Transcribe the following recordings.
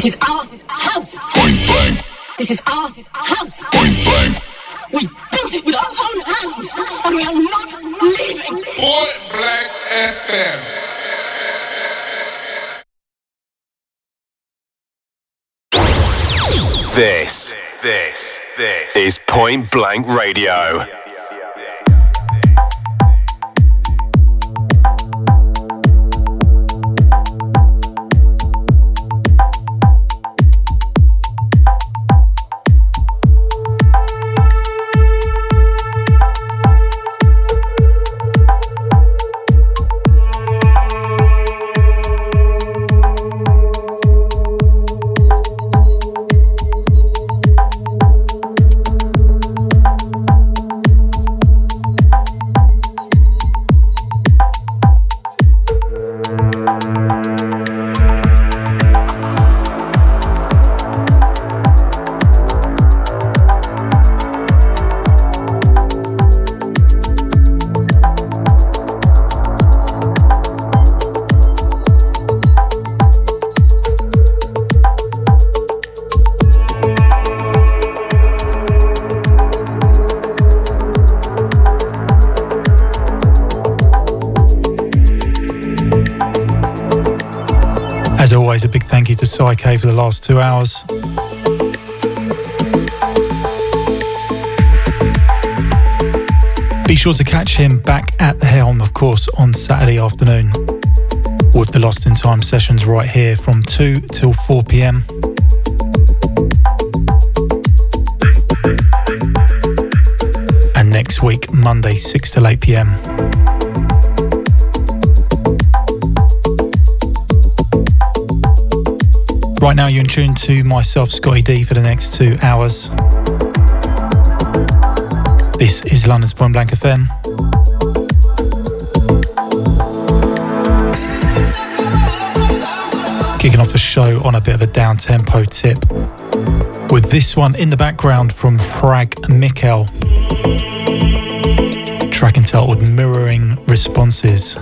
This is our house. Point blank. This is our house. Point blank. We built it with our own hands, and we are not leaving. Point blank FM. This, this, this is Point Blank Radio. Catch him back at the helm, of course, on Saturday afternoon with the Lost in Time sessions right here from 2 till 4 pm. And next week, Monday, 6 till 8 pm. Right now, you're in tune to myself, Scottie D, for the next two hours. This is London's Point Blank FM. Off the show on a bit of a down tempo tip with this one in the background from Hrag Mikkel. Track entitled Mirroring Responses.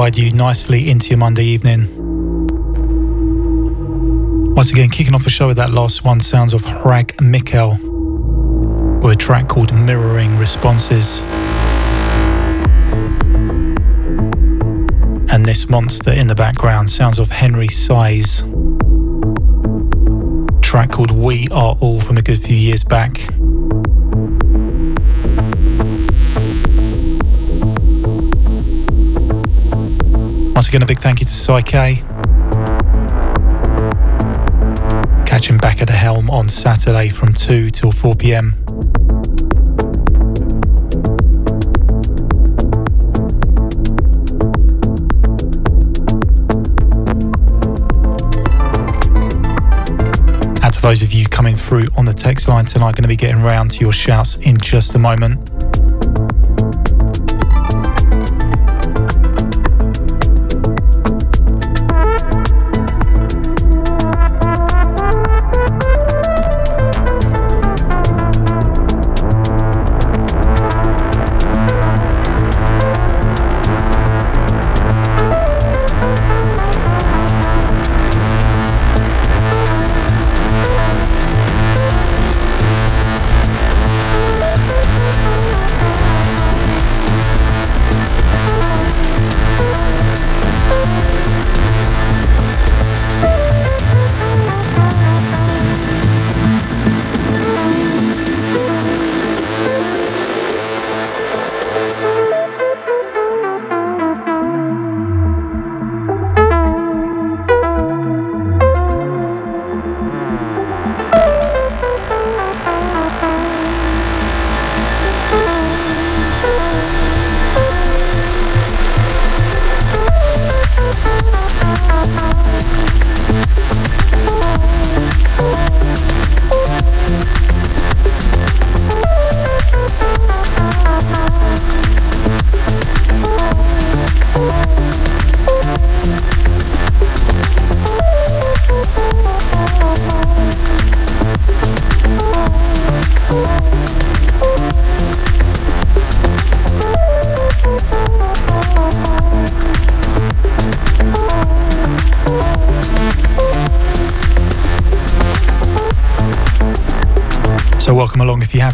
Guide you nicely into your Monday evening. Once again, kicking off the show with that last one sounds of Hrag Mikkel with a track called Mirroring Responses. And this monster in the background sounds of Henry Saiz. Track called We Are All from a good few years back. Again, a big thank you to Psyche. Catch him back at the helm on Saturday from 2 till 4 pm. And to those of you coming through on the text line tonight, going to be getting round to your shouts in just a moment.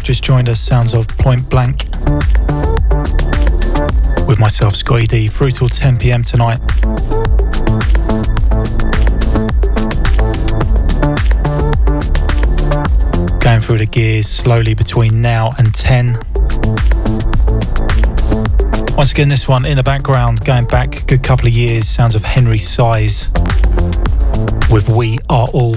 Just joined us, sounds of Point Blank with myself, Scottie D, through till 10 pm tonight. Going through the gears slowly between now and 10. Once again, this one in the background, going back a good couple of years, sounds of Henry Saiz with We Are All.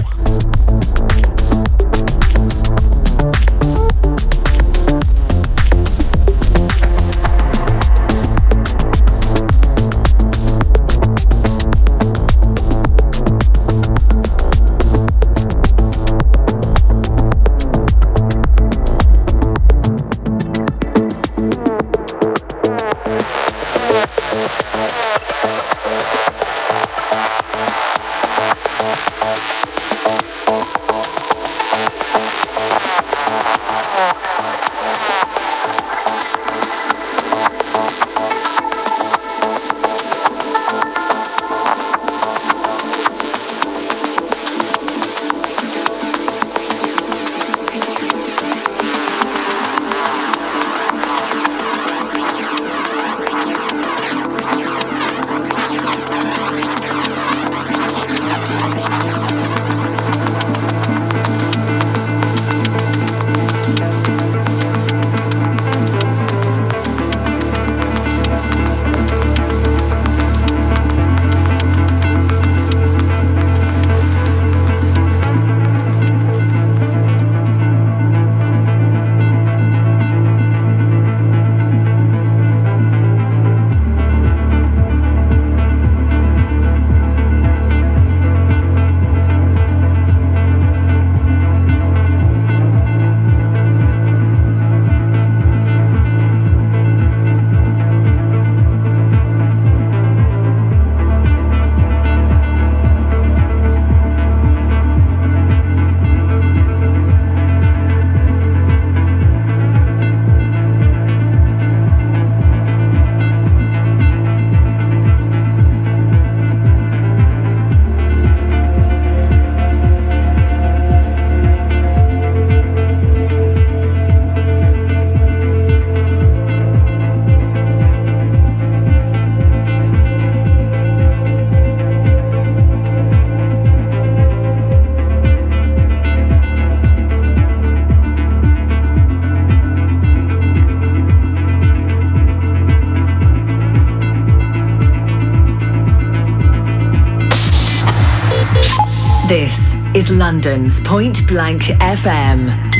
London's Point Blank FM.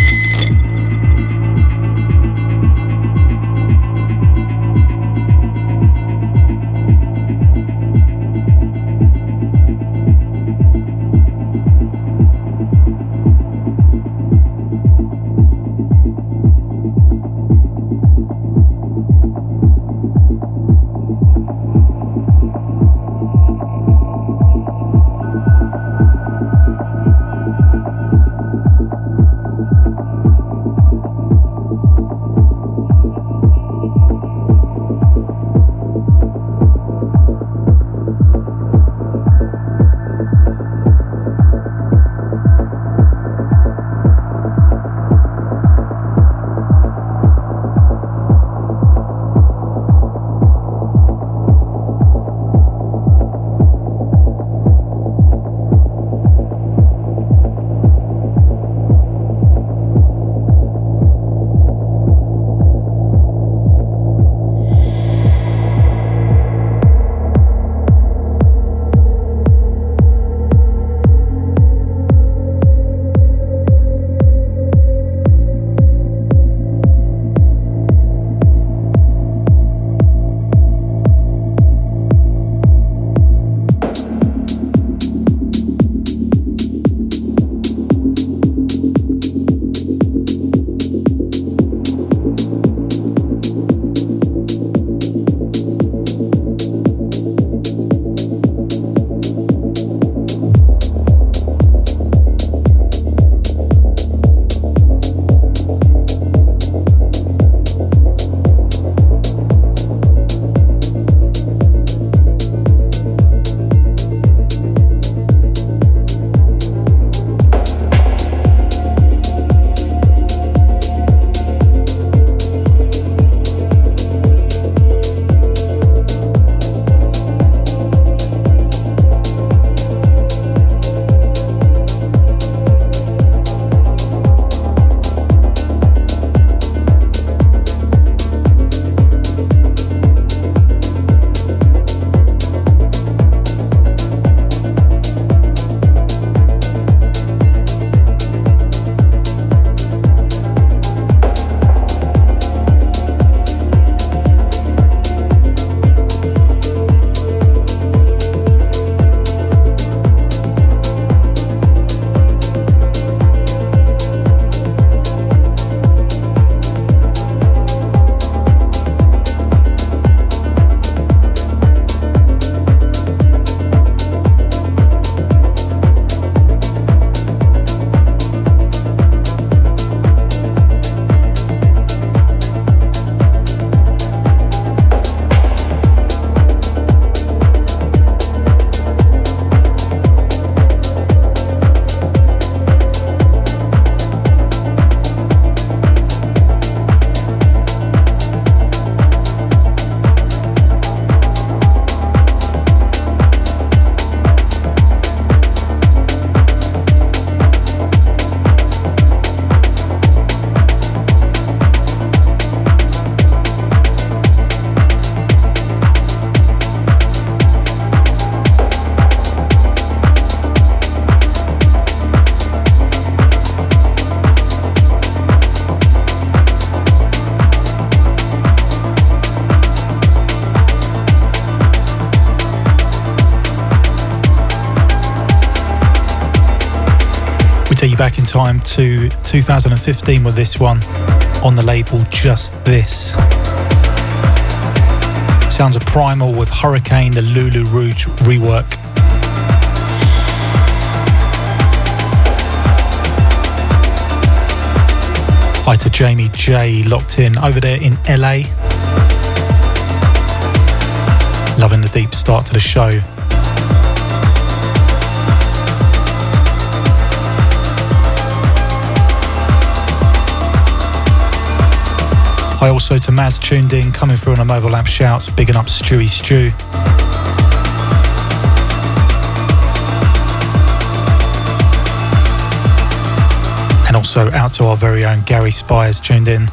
To 2015 with this one on the label Just This. Sounds a Primal with Hurricane, the Lulu Rouge rework. Hi to Jamie J, locked in over there in LA. Loving the deep start to the show. Hi also to Maz tuned in, coming through on a mobile app shouts, bigging up Stewie Stew. And also out to our very own Gary Spires tuned in.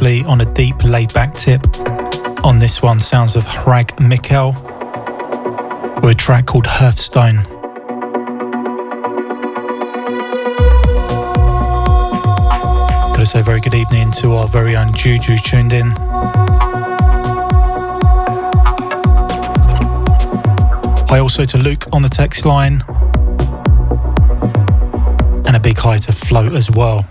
On a deep laid back tip. On this one, sounds of Hrag Mikkel with a track called Hearthstone. Gotta say, very good evening to our very own Juju tuned in. Hi also to Luke on the text line. And a big hi to Float as well.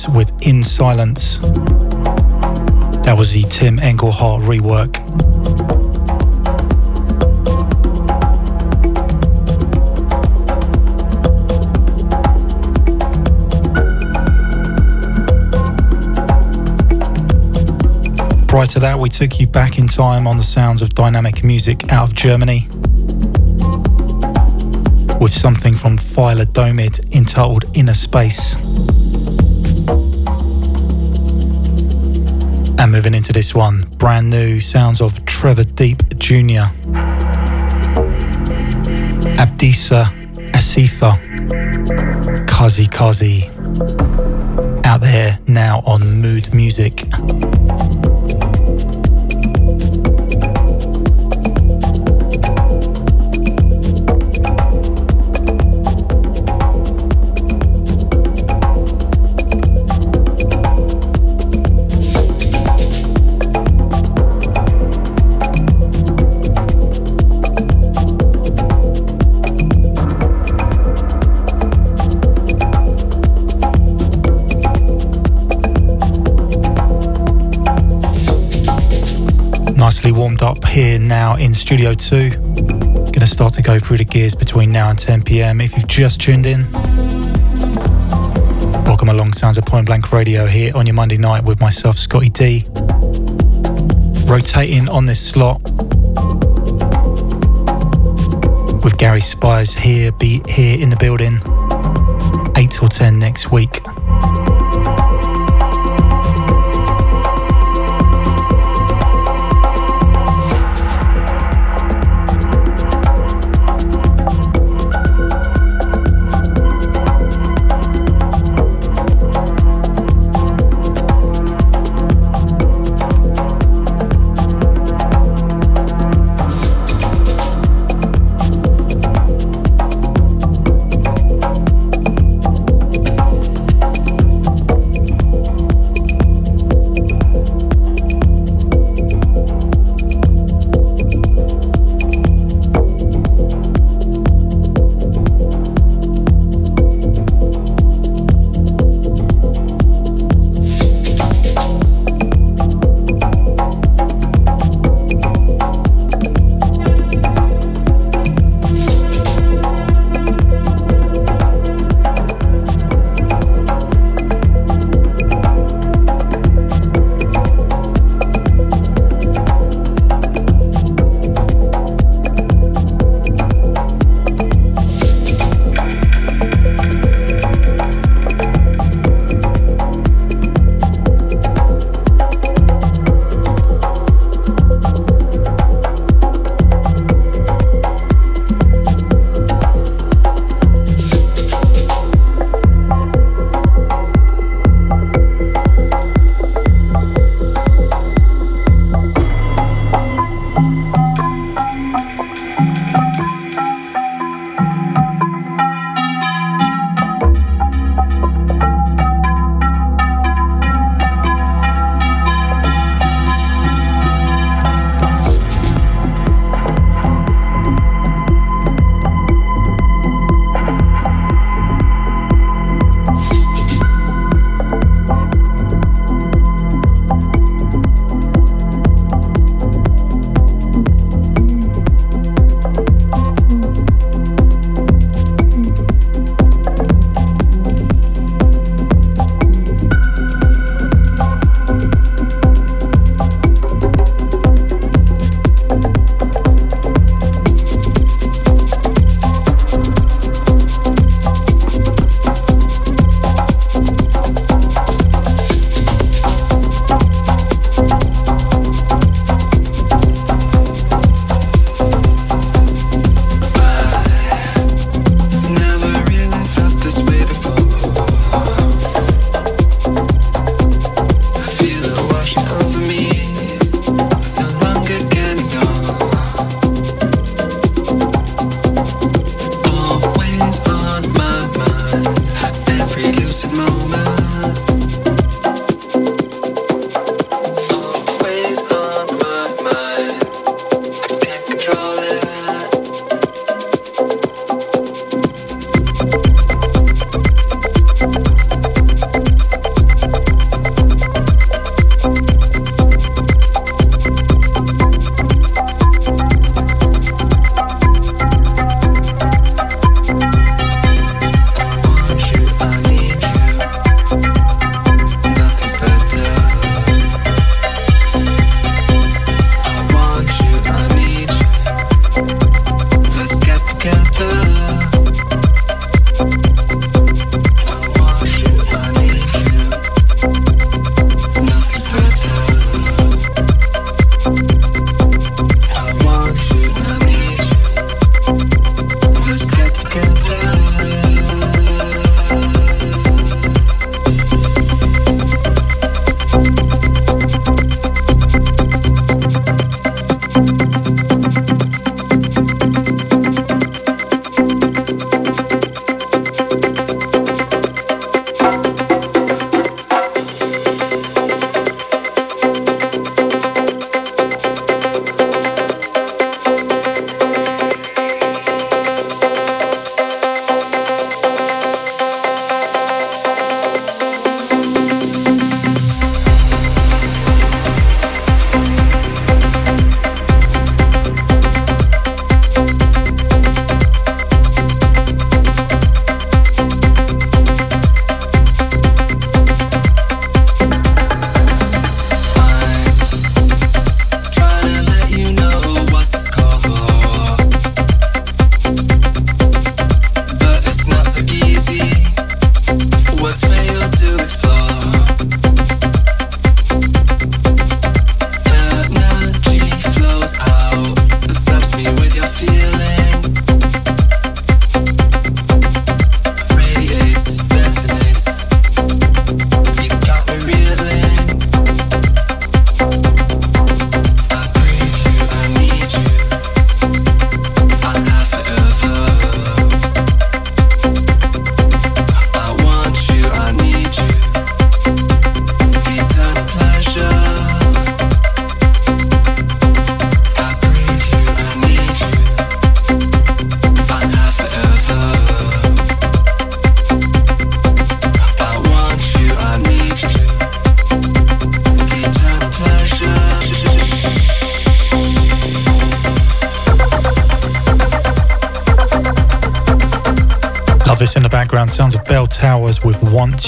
Bantuanas with In Silence. That was the Tim Engelhardt rework. Prior to that, we took you back in time on the sounds of dynamic music out of Germany with something from Phyla Domid entitled Inner Space. Moving into this one, brand new sounds of Trevor Deep Jr. Abdisa Asifa Kazi Kazi out there now on Mood Music. Warmed up here now in Studio 2. Going to start to go through the gears between now and 10 pm. If you've just tuned in, welcome along Sounds of Point Blank Radio here on your Monday night with myself, Scottie D. Rotating on this slot with Gary Spires here, be here in the building, 8 till 10 next week.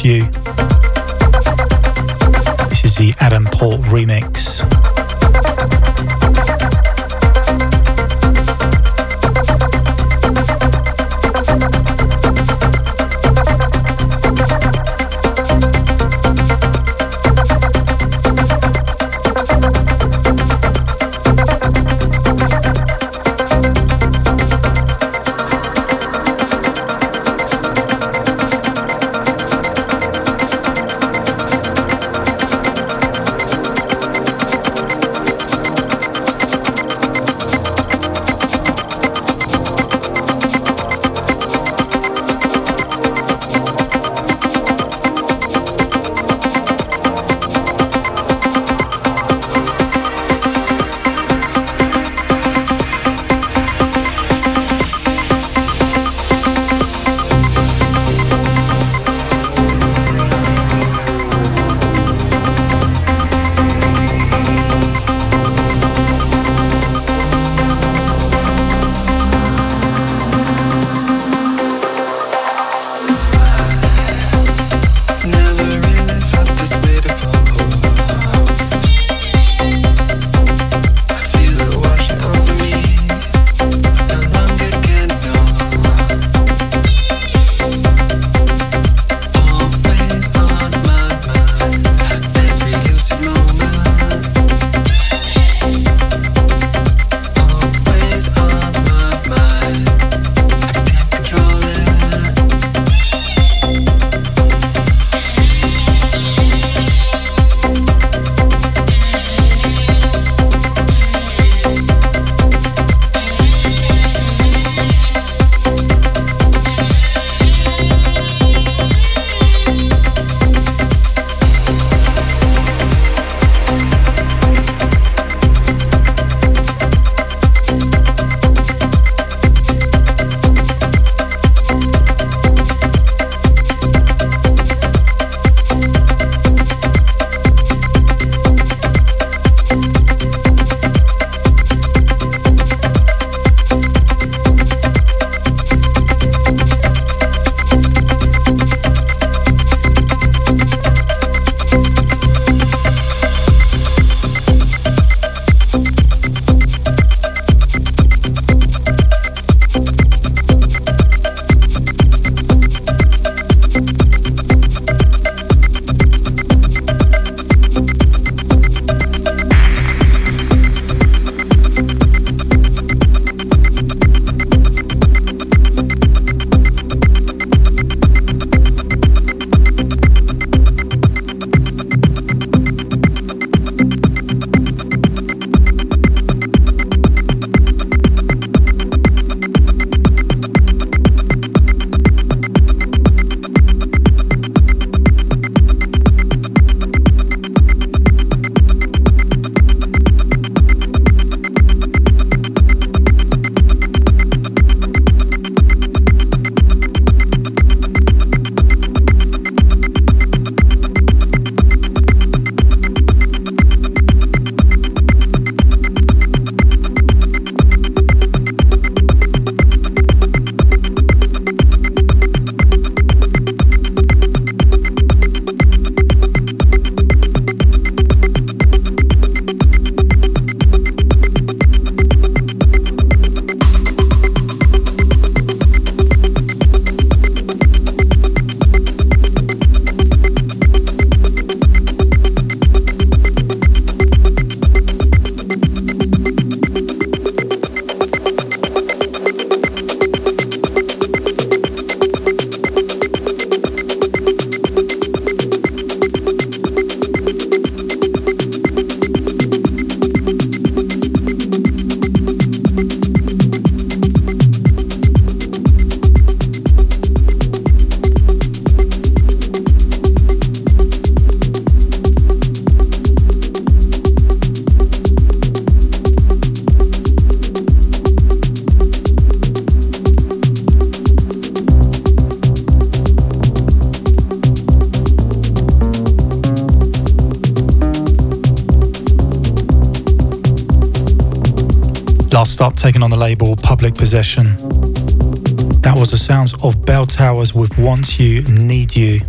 You. Taken on the label Public Possession. That was the sounds of Bell Towers with Once You, Need You.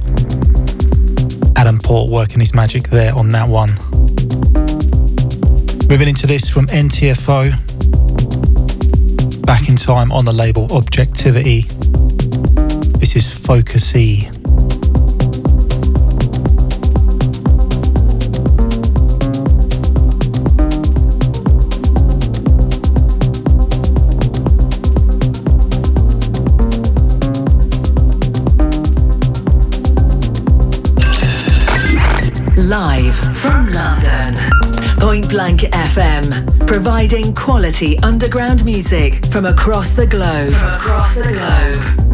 Adam Port working his magic there on that one. Moving into this from NTFO. Back in time on the label Objectivity. This is Focus Focusy. Live from London. Point Blank FM, providing quality underground music from across the globe. From across the globe.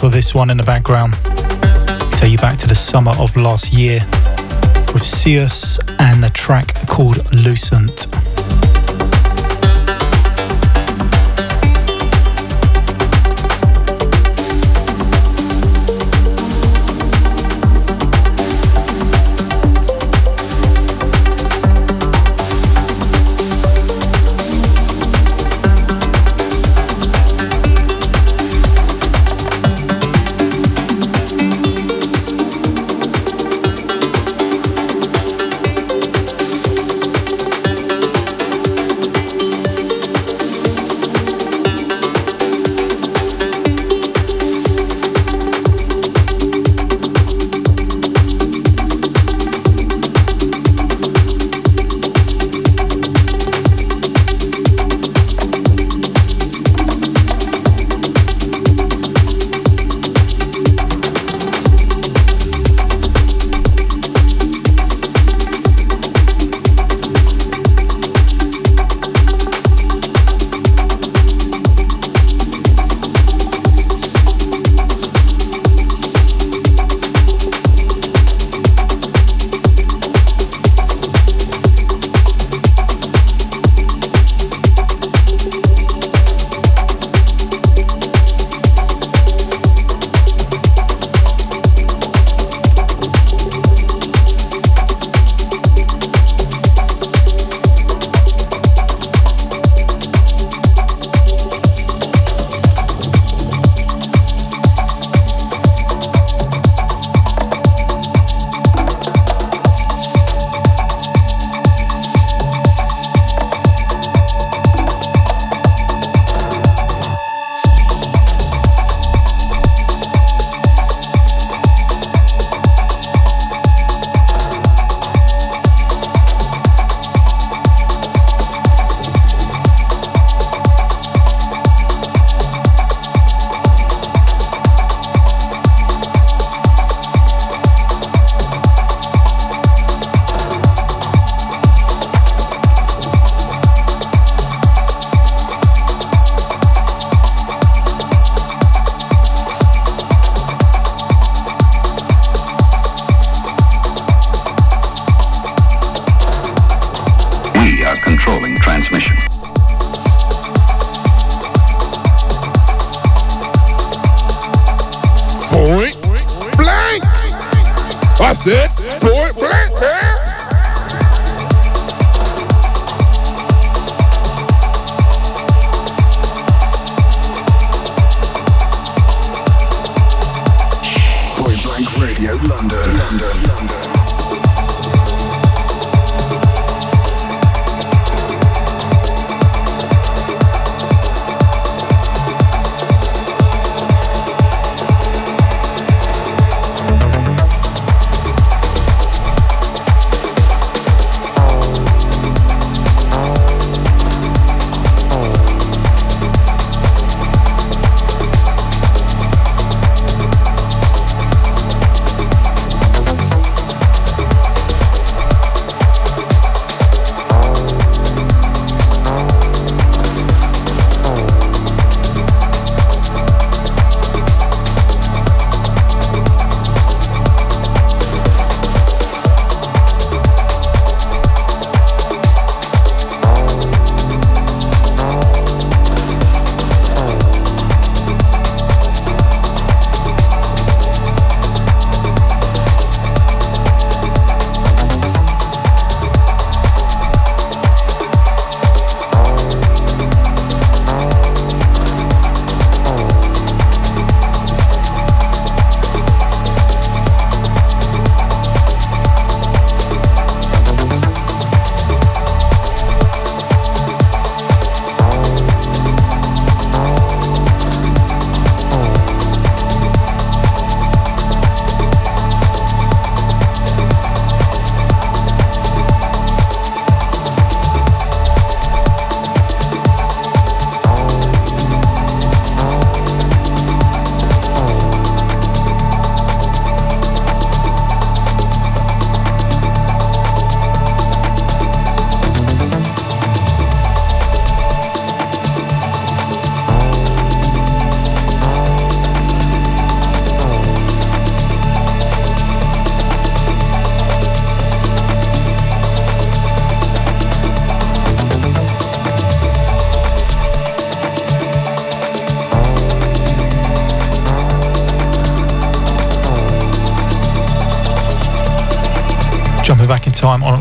For this one in the background. Take you back to the summer of last year with Sius and the track called Lucent.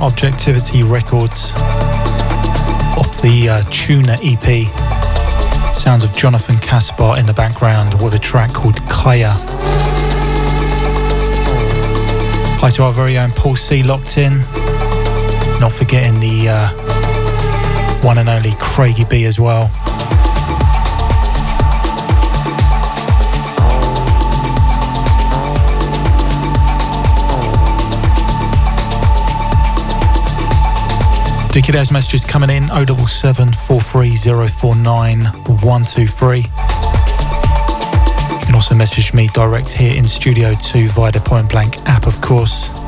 Objectivity Records off the uh, Tuna EP. Sounds of Jonathan Kaspar in the background with a track called Kaya. Hi to our very own Paul C locked in. Not forgetting the uh, one and only Craigie B as well. Do get those messages coming in 077 43049 123. You can also message me direct here in Studio 2 via the Point Blank app, of course.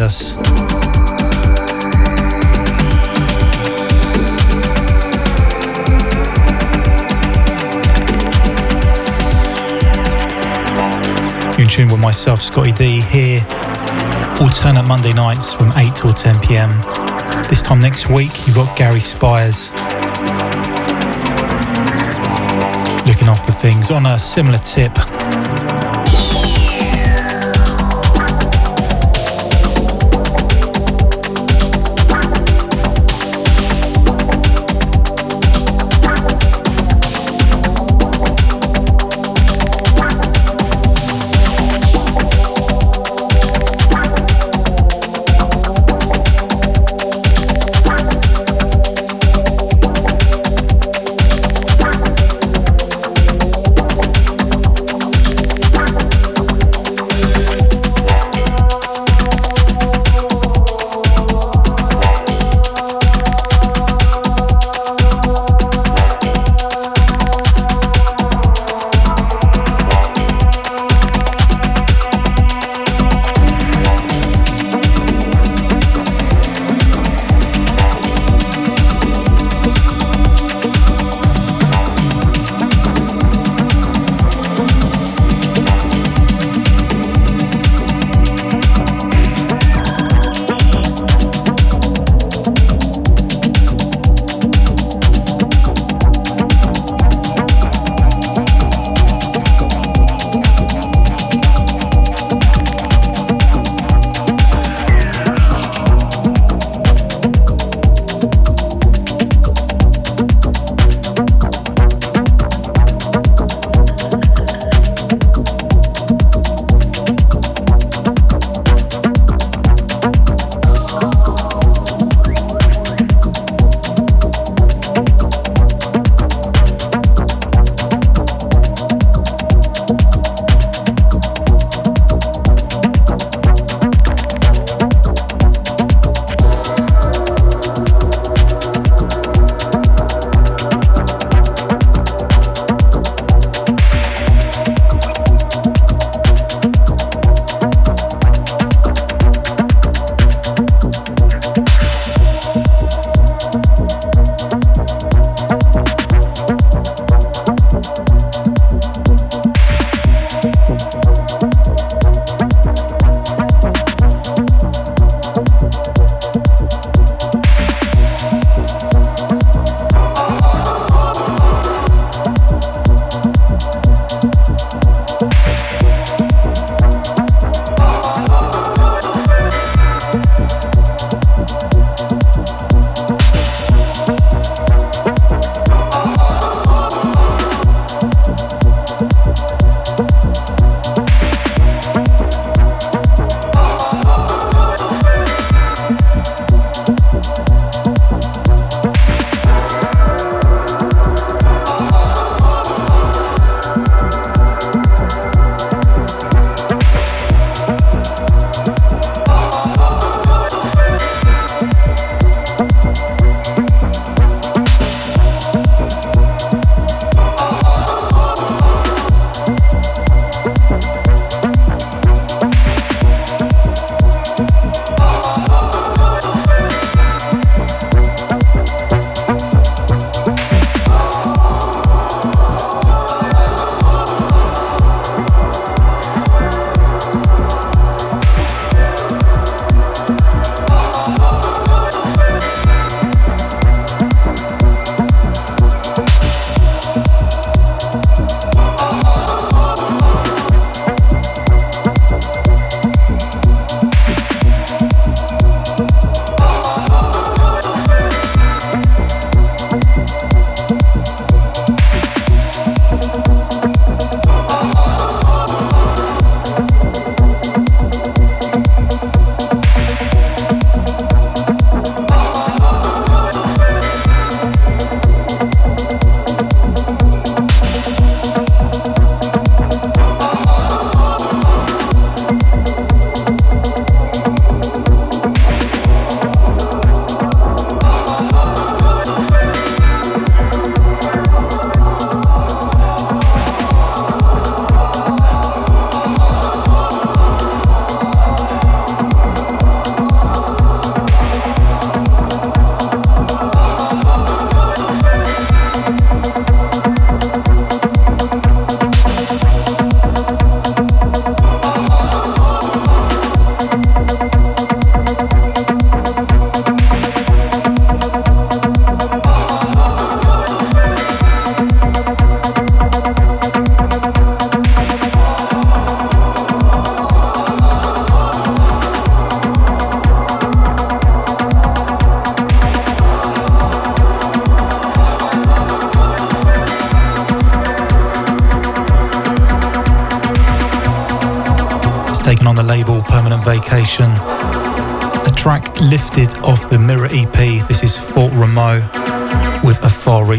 Us. You're in tune with myself, Scottie D, here alternate Monday nights from 8 till 10 pm. This time next week, you've got Gary Spires looking after things on a similar tip.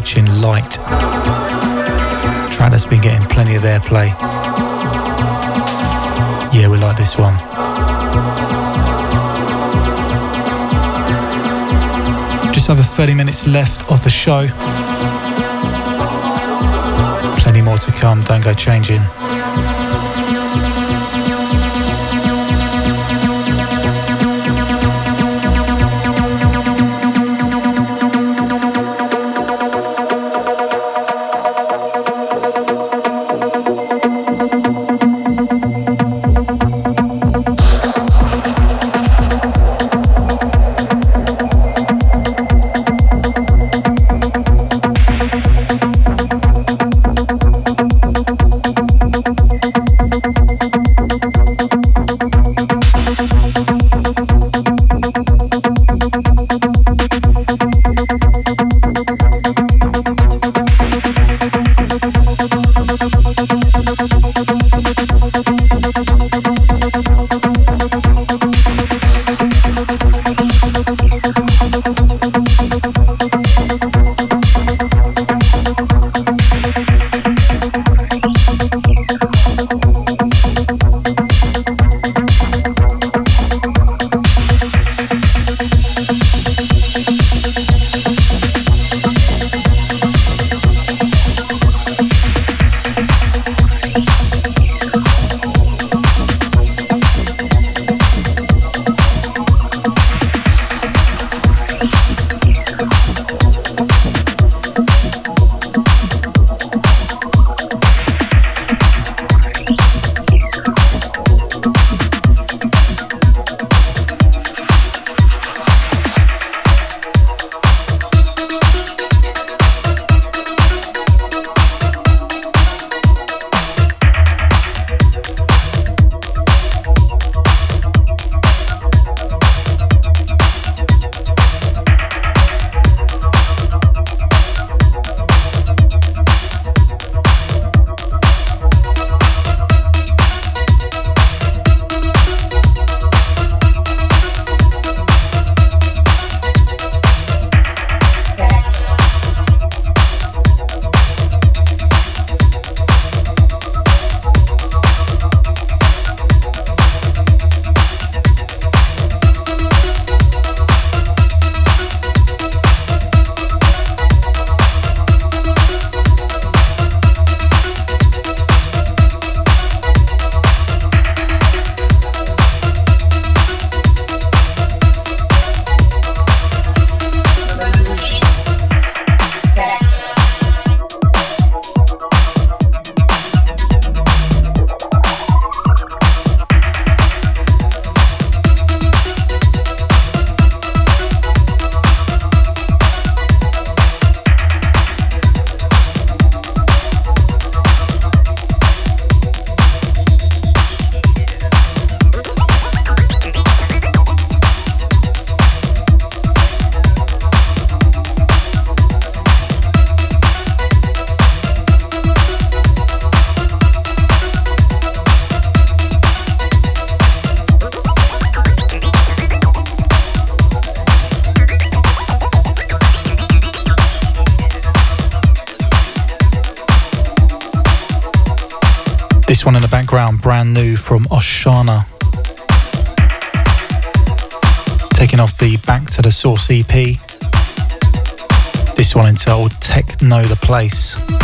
A far reaching light. Track that's been getting plenty of airplay. Yeah, we like this one. Just over 30 minutes left of the show. Plenty more to come, don't go changing. From Oshana. Taking off the Back to the Source EP. This one entitled Tech the Place.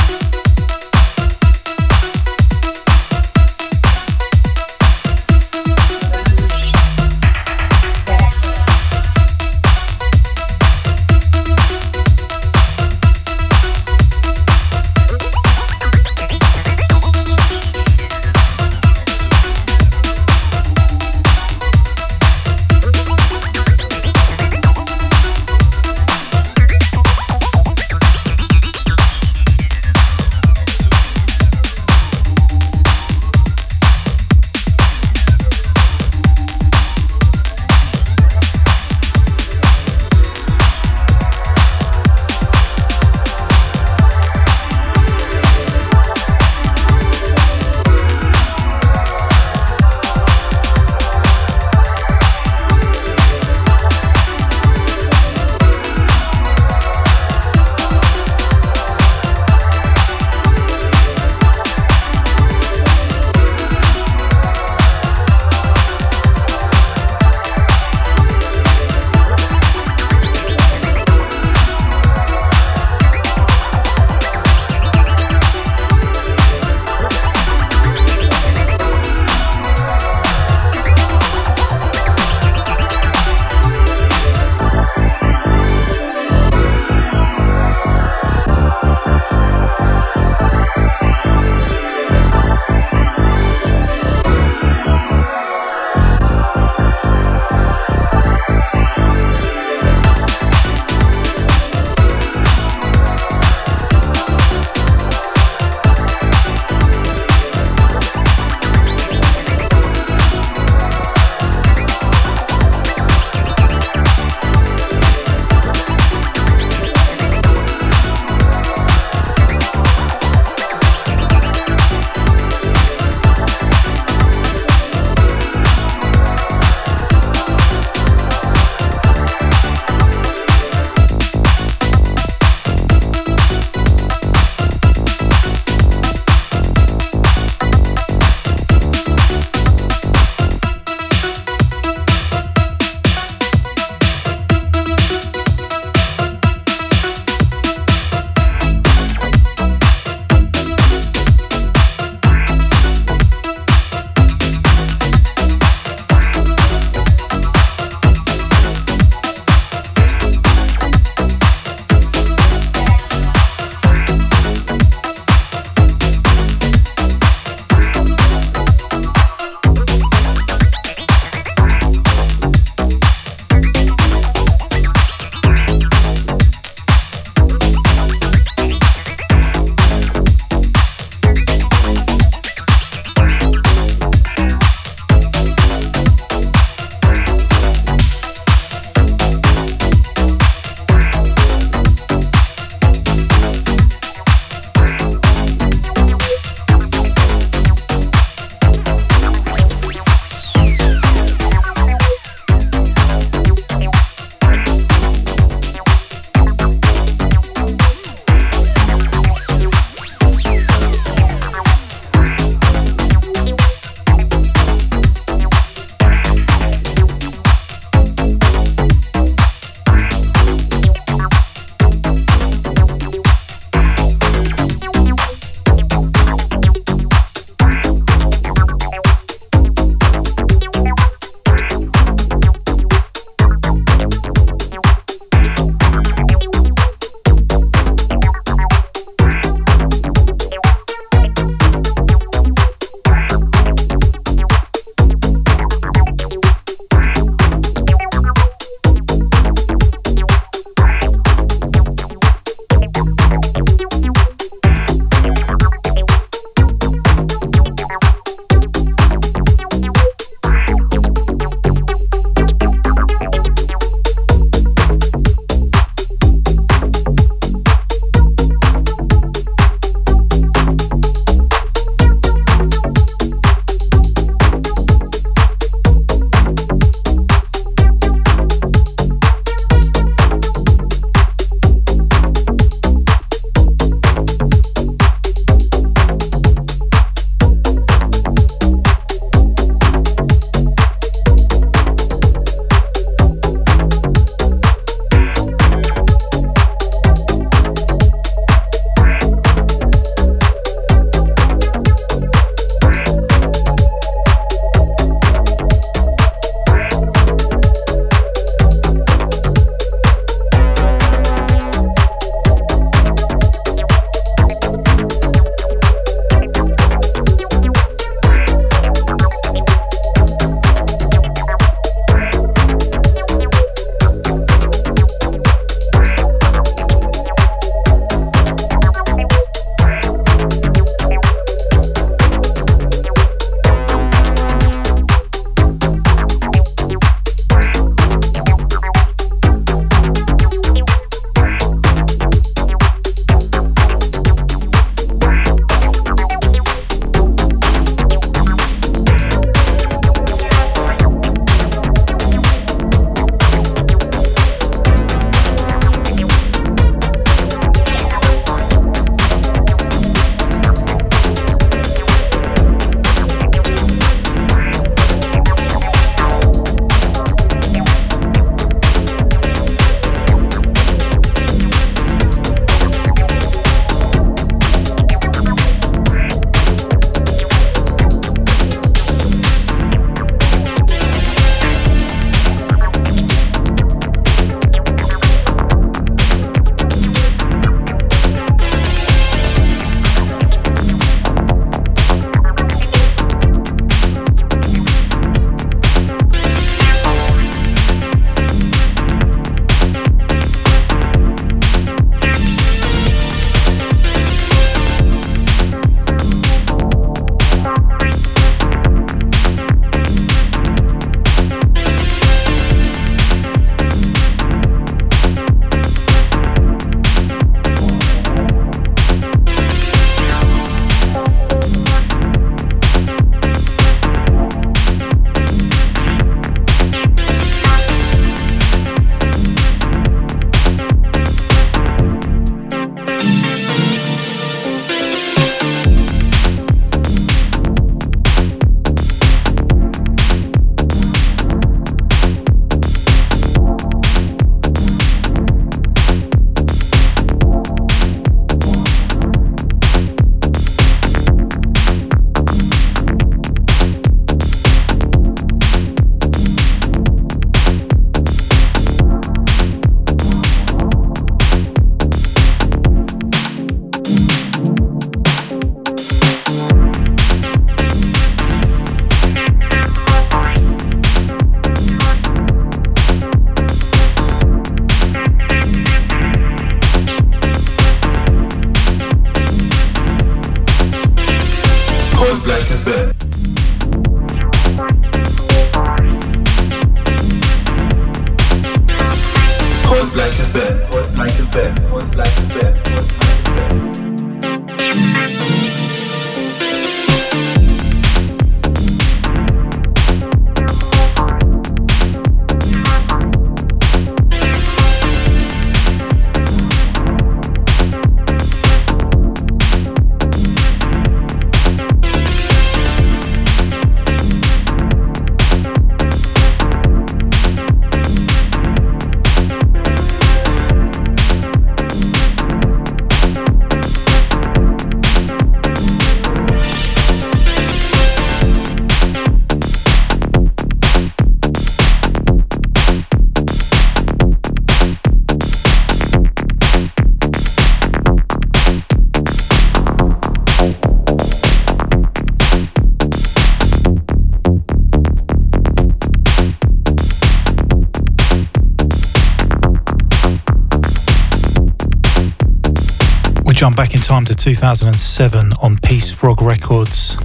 Jump back in time to 2007 on Peace Frog Records.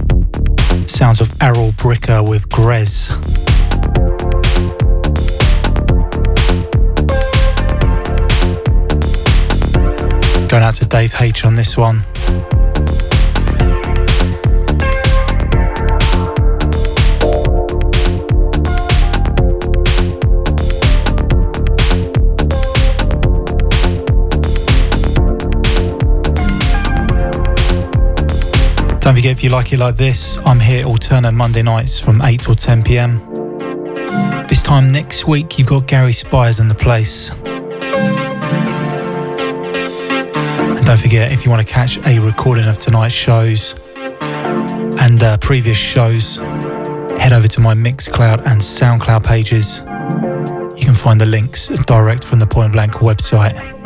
Sounds of Aril Brikha with Grez. Going out to Dave H on this one. Don't forget if you like it like this, I'm here alternate Monday nights from 8 till 10 pm. This time next week, you've got Gary Spires in the place. And don't forget, if you want to catch a recording of tonight's shows and uh, previous shows, head over to my Mixcloud and Soundcloud pages. You can find the links direct from the Point Blank website.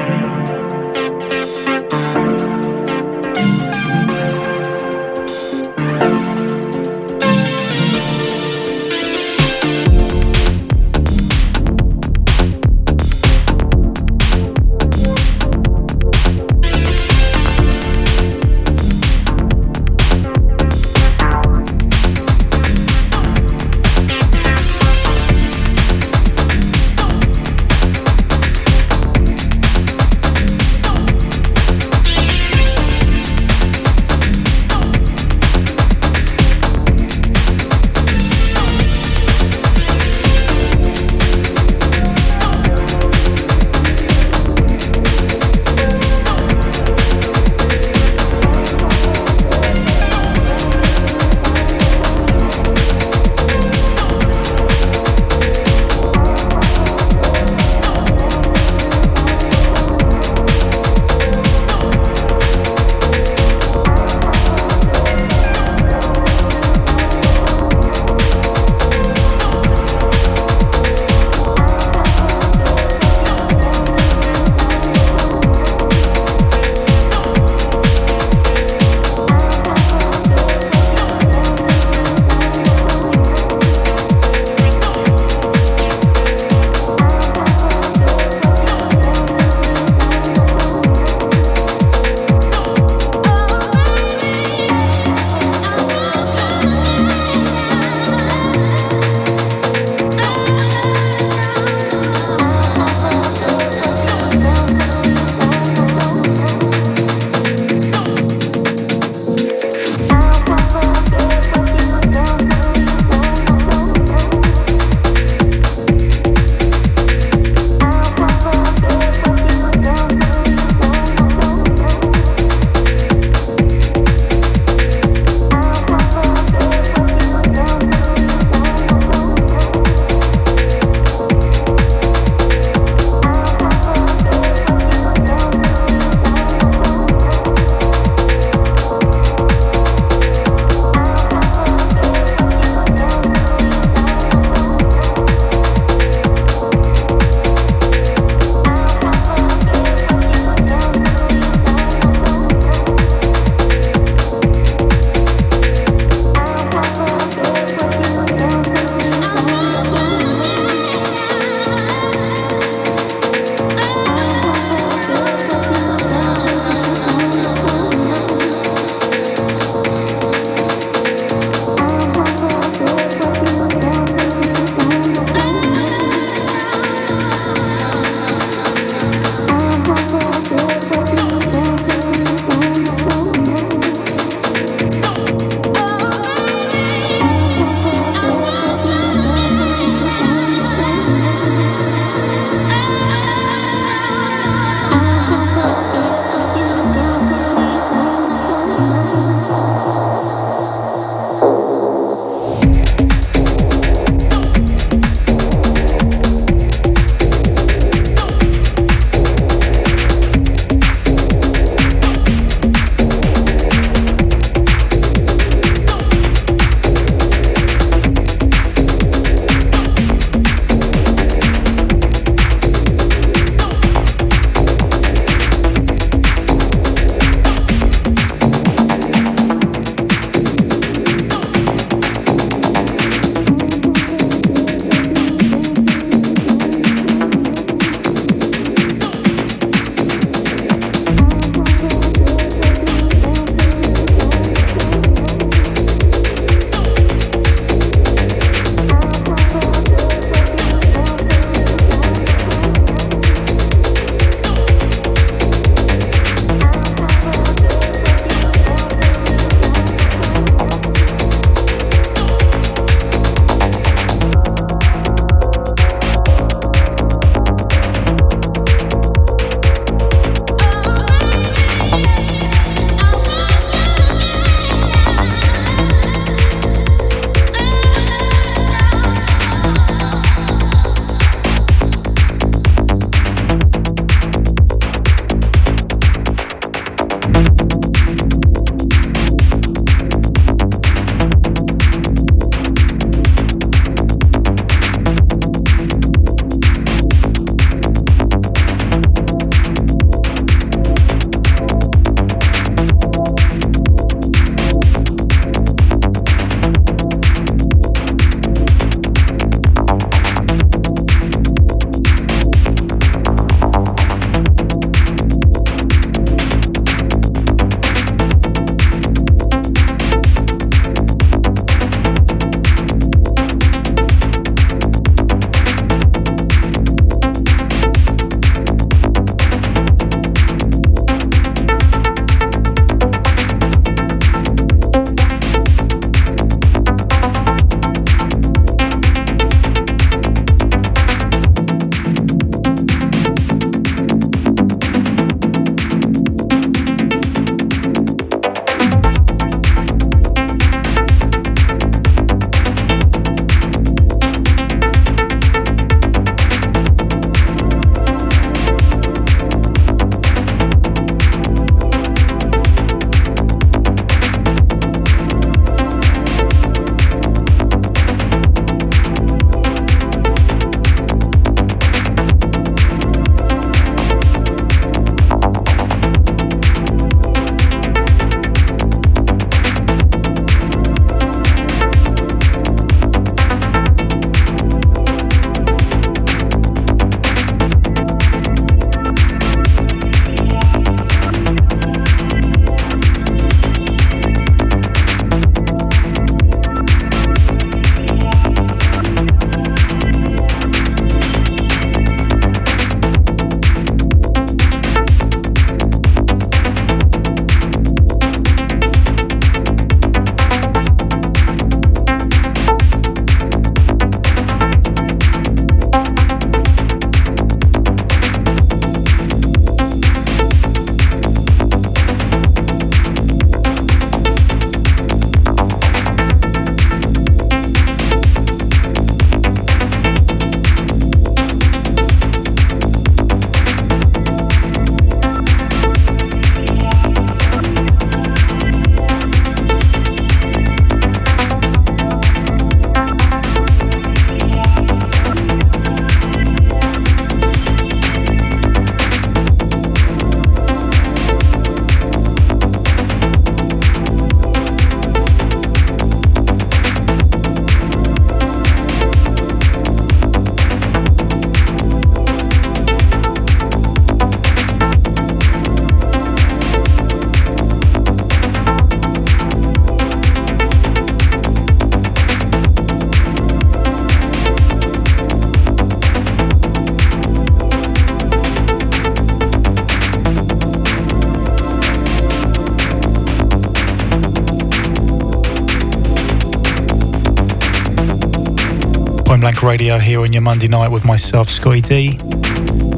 Radio here on your Monday night with myself, Scottie D.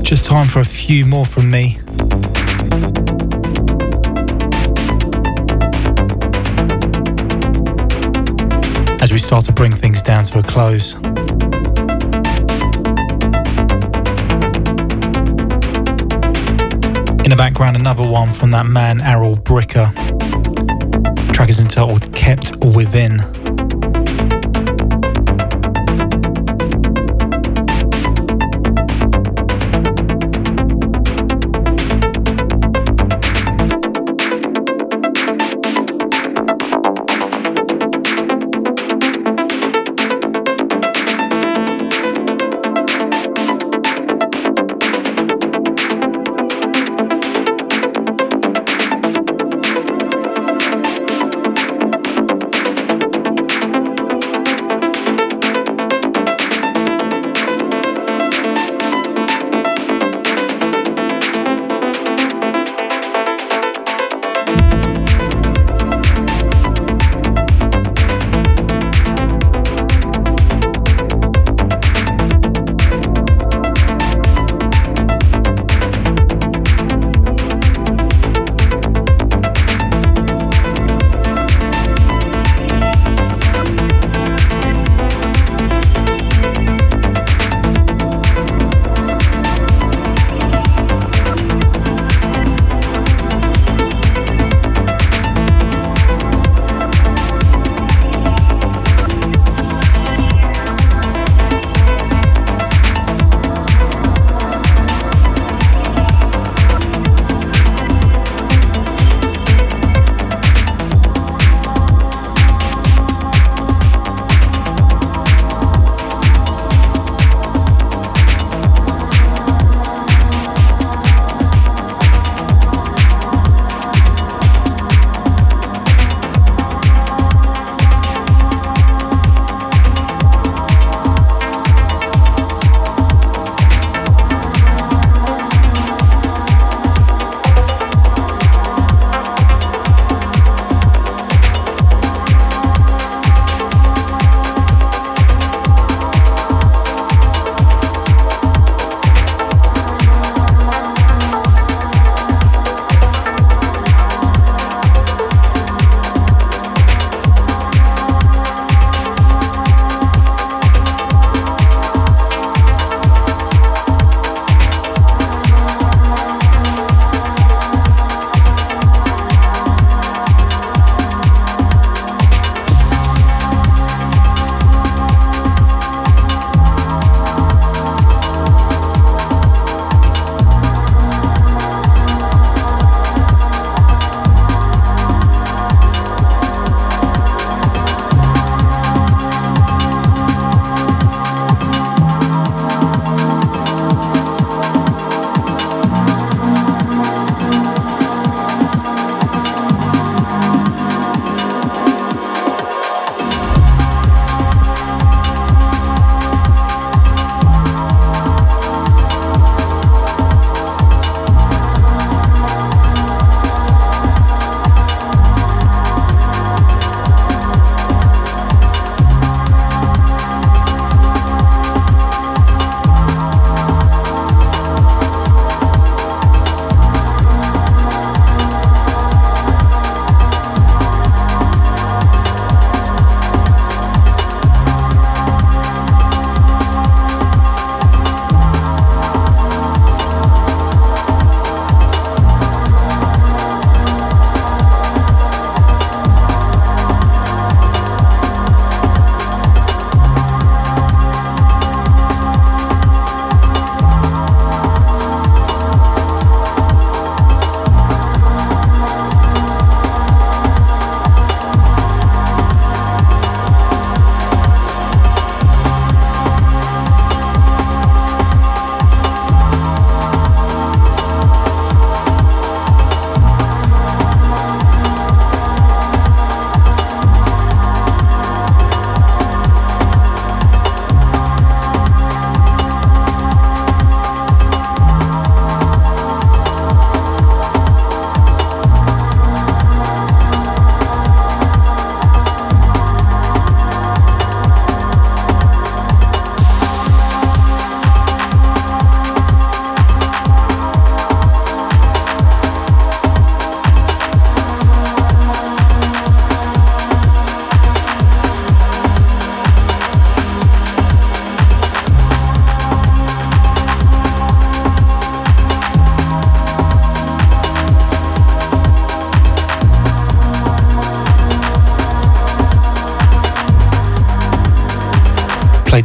Just time for a few more from me. As we start to bring things down to a close. In the background, another one from that man, Aril Brikha. The track is entitled Kept Within.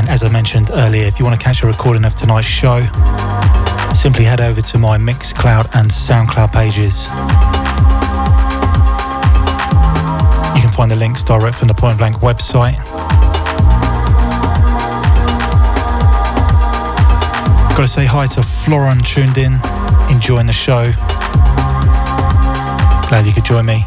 And as I mentioned earlier, if you want to catch a recording of tonight's show, simply head over to my Mixcloud and Soundcloud pages. You can find the links direct from the Point Blank website. Got to say hi to Floron tuned in, enjoying the show. Glad you could join me.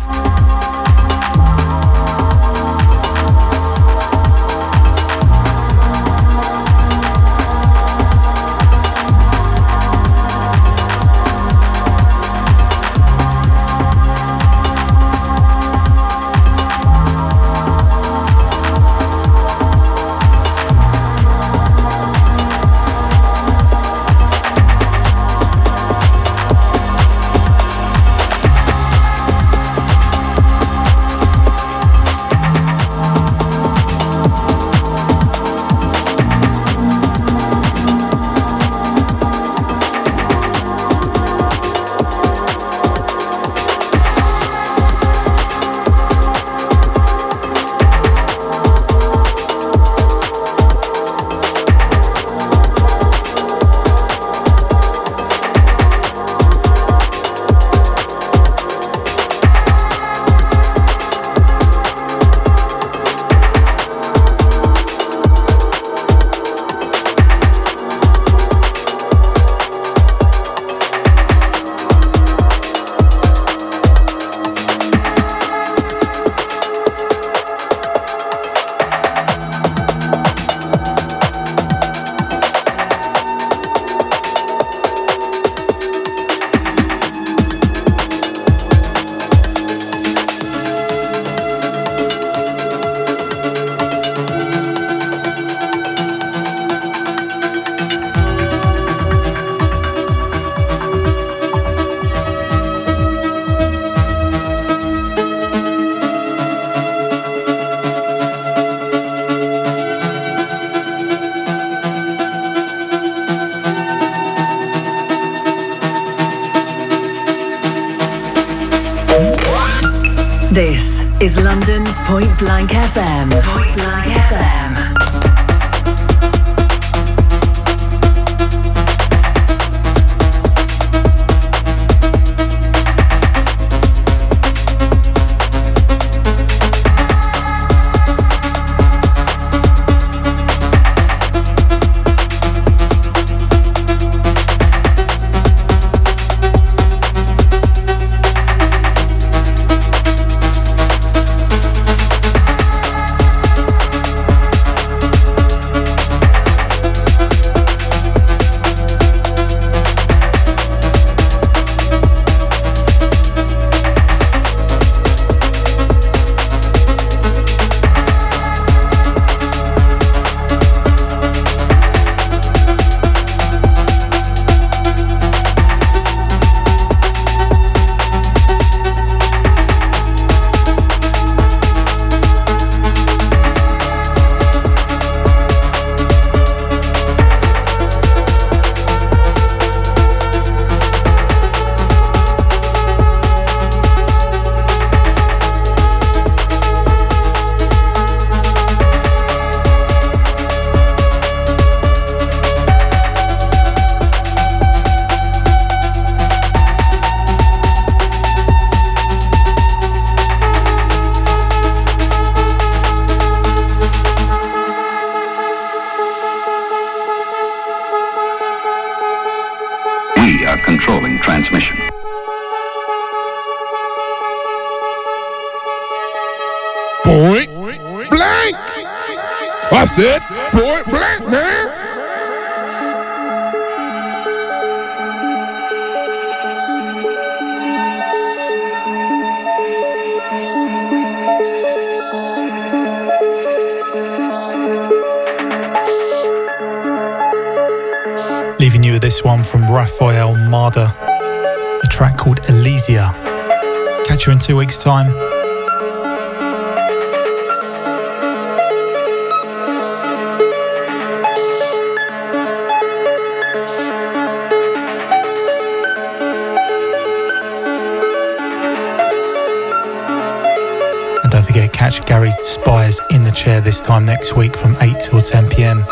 chair this time next week from 8 till 10 pm.